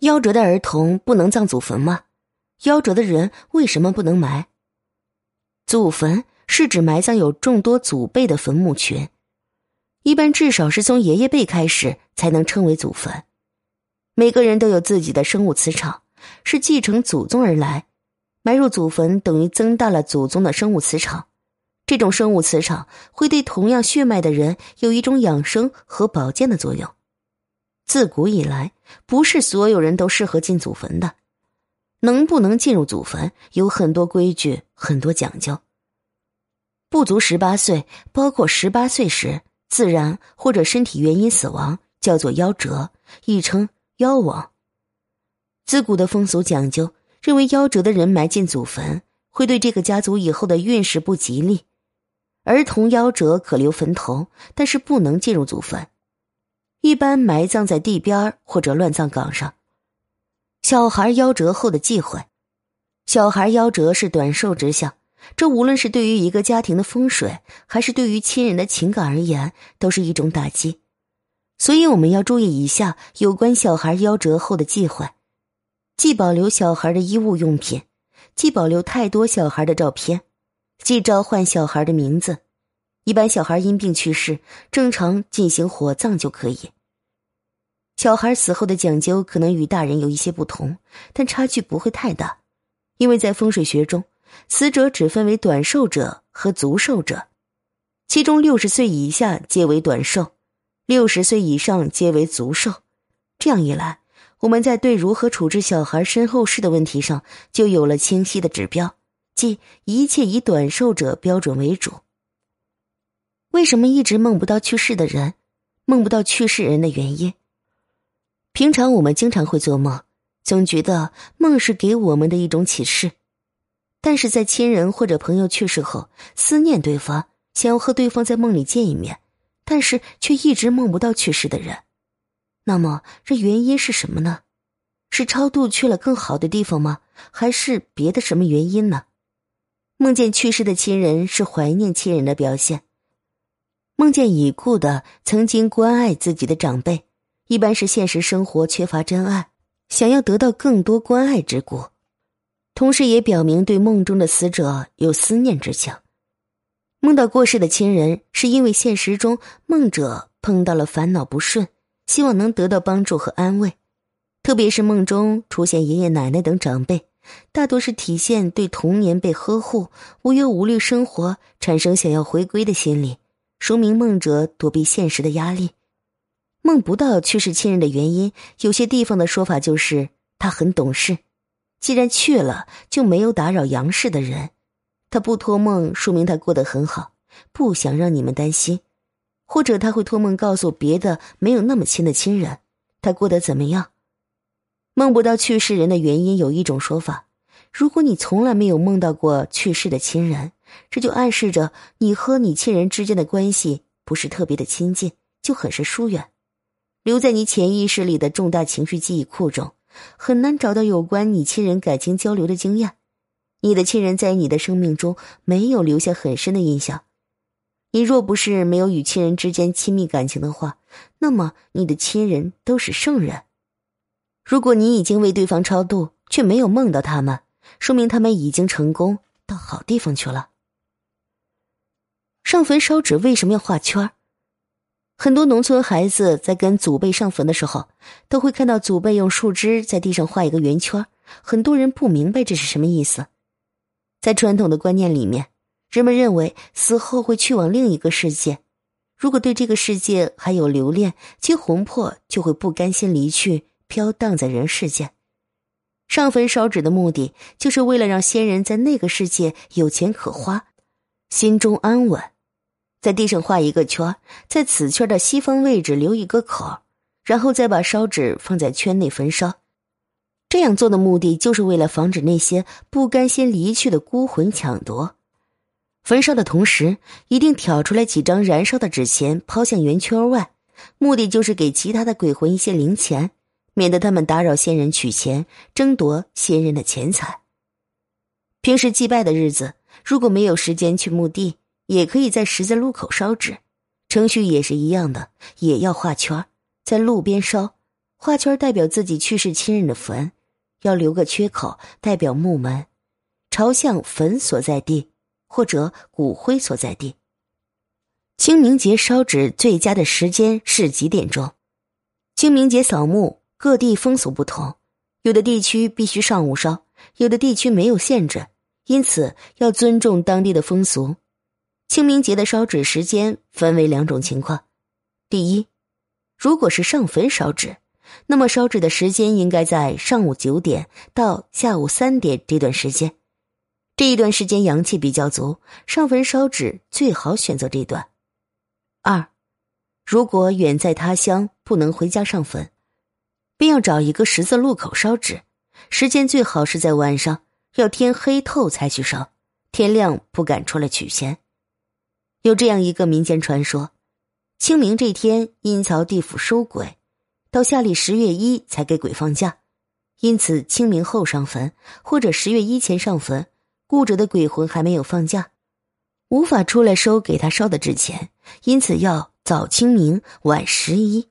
夭折的儿童不能葬祖坟吗？夭折的人为什么不能埋？祖坟是指埋葬有众多祖辈的坟墓群，一般至少是从爷爷辈开始才能称为祖坟。每个人都有自己的生物磁场，是继承祖宗而来。埋入祖坟等于增大了祖宗的生物磁场，这种生物磁场会对同样血脉的人有一种养生和保健的作用。自古以来，不是所有人都适合进祖坟的。能不能进入祖坟，有很多规矩，很多讲究。不足十八岁，包括十八岁时自然或者身体原因死亡，叫做夭折，亦称夭亡。自古的风俗讲究，认为夭折的人埋进祖坟，会对这个家族以后的运势不吉利。儿童夭折可留坟头，但是不能进入祖坟，一般埋葬在地边或者乱葬岗上。小孩夭折后的忌讳，小孩夭折是短寿之象，这无论是对于一个家庭的风水，还是对于亲人的情感而言，都是一种打击。所以我们要注意以下有关小孩夭折后的忌讳：既保留小孩的衣物用品，既保留太多小孩的照片，既召唤小孩的名字。一般小孩因病去世，正常进行火葬就可以。小孩死后的讲究可能与大人有一些不同，但差距不会太大，因为在风水学中，死者只分为短寿者和足寿者，其中六十岁以下皆为短寿，六十岁以上皆为足寿。这样一来，我们在对如何处置小孩身后事的问题上就有了清晰的指标，即一切以短寿者标准为主。为什么一直梦不到去世的人？梦不到去世人的原因？平常我们经常会做梦，总觉得梦是给我们的一种启示，但是在亲人或者朋友去世后，思念对方，想要和对方在梦里见一面，但是却一直梦不到去世的人，那么这原因是什么呢？是超度去了更好的地方吗？还是别的什么原因呢？梦见去世的亲人是怀念亲人的表现，梦见已故的曾经关爱自己的长辈。一般是现实生活缺乏真爱，想要得到更多关爱之故，同时也表明对梦中的死者有思念之情。梦到过世的亲人，是因为现实中梦者碰到了烦恼不顺，希望能得到帮助和安慰。特别是梦中出现爷爷奶奶等长辈，大多是体现对童年被呵护、无忧无虑生活产生想要回归的心理，说明梦者躲避现实的压力。梦不到去世亲人的原因，有些地方的说法就是他很懂事，既然去了，就没有打扰杨氏的人。他不托梦，说明他过得很好，不想让你们担心。或者他会托梦告诉别的没有那么亲的亲人，他过得怎么样。梦不到去世人的原因，有一种说法：如果你从来没有梦到过去世的亲人，这就暗示着你和你亲人之间的关系不是特别的亲近，就很是疏远。留在你潜意识里的重大情绪记忆库中，很难找到有关你亲人感情交流的经验。你的亲人在你的生命中没有留下很深的印象。你若不是没有与亲人之间亲密感情的话，那么你的亲人都是圣人。如果你已经为对方超度，却没有梦到他们，说明他们已经成功到好地方去了。上坟烧纸为什么要画圈？很多农村孩子在跟祖辈上坟的时候，都会看到祖辈用树枝在地上画一个圆圈。很多人不明白这是什么意思。在传统的观念里面，人们认为死后会去往另一个世界，如果对这个世界还有留恋，其魂魄就会不甘心离去，飘荡在人世间。上坟烧纸的目的，就是为了让先人在那个世界有钱可花，心中安稳。在地上画一个圈，在此圈的西方位置留一个口，然后再把烧纸放在圈内焚烧。这样做的目的就是为了防止那些不甘心离去的孤魂抢夺。焚烧的同时，一定挑出来几张燃烧的纸钱抛向圆圈外，目的就是给其他的鬼魂一些零钱，免得他们打扰先人取钱，争夺先人的钱财。平时祭拜的日子，如果没有时间去墓地。也可以在十字路口烧纸，程序也是一样的，也要画圈，在路边烧，画圈代表自己去世亲人的坟，要留个缺口代表墓门，朝向坟所在地或者骨灰所在地。清明节烧纸最佳的时间是几点钟？清明节扫墓各地风俗不同，有的地区必须上午烧，有的地区没有限制，因此要尊重当地的风俗。清明节的烧纸时间分为两种情况：第一，如果是上坟烧纸，那么烧纸的时间应该在上午九点到下午三点这段时间，这一段时间阳气比较足，上坟烧纸最好选择这段。二，如果远在他乡不能回家上坟，便要找一个十字路口烧纸，时间最好是在晚上，要天黑透才去烧，天亮不敢出来取钱。有这样一个民间传说：清明这天阴曹地府收鬼，到下历十月一才给鬼放假，因此清明后上坟或者十月一前上坟，雇着的鬼魂还没有放假。无法出来收给他烧的纸钱，因此要早清明晚十一。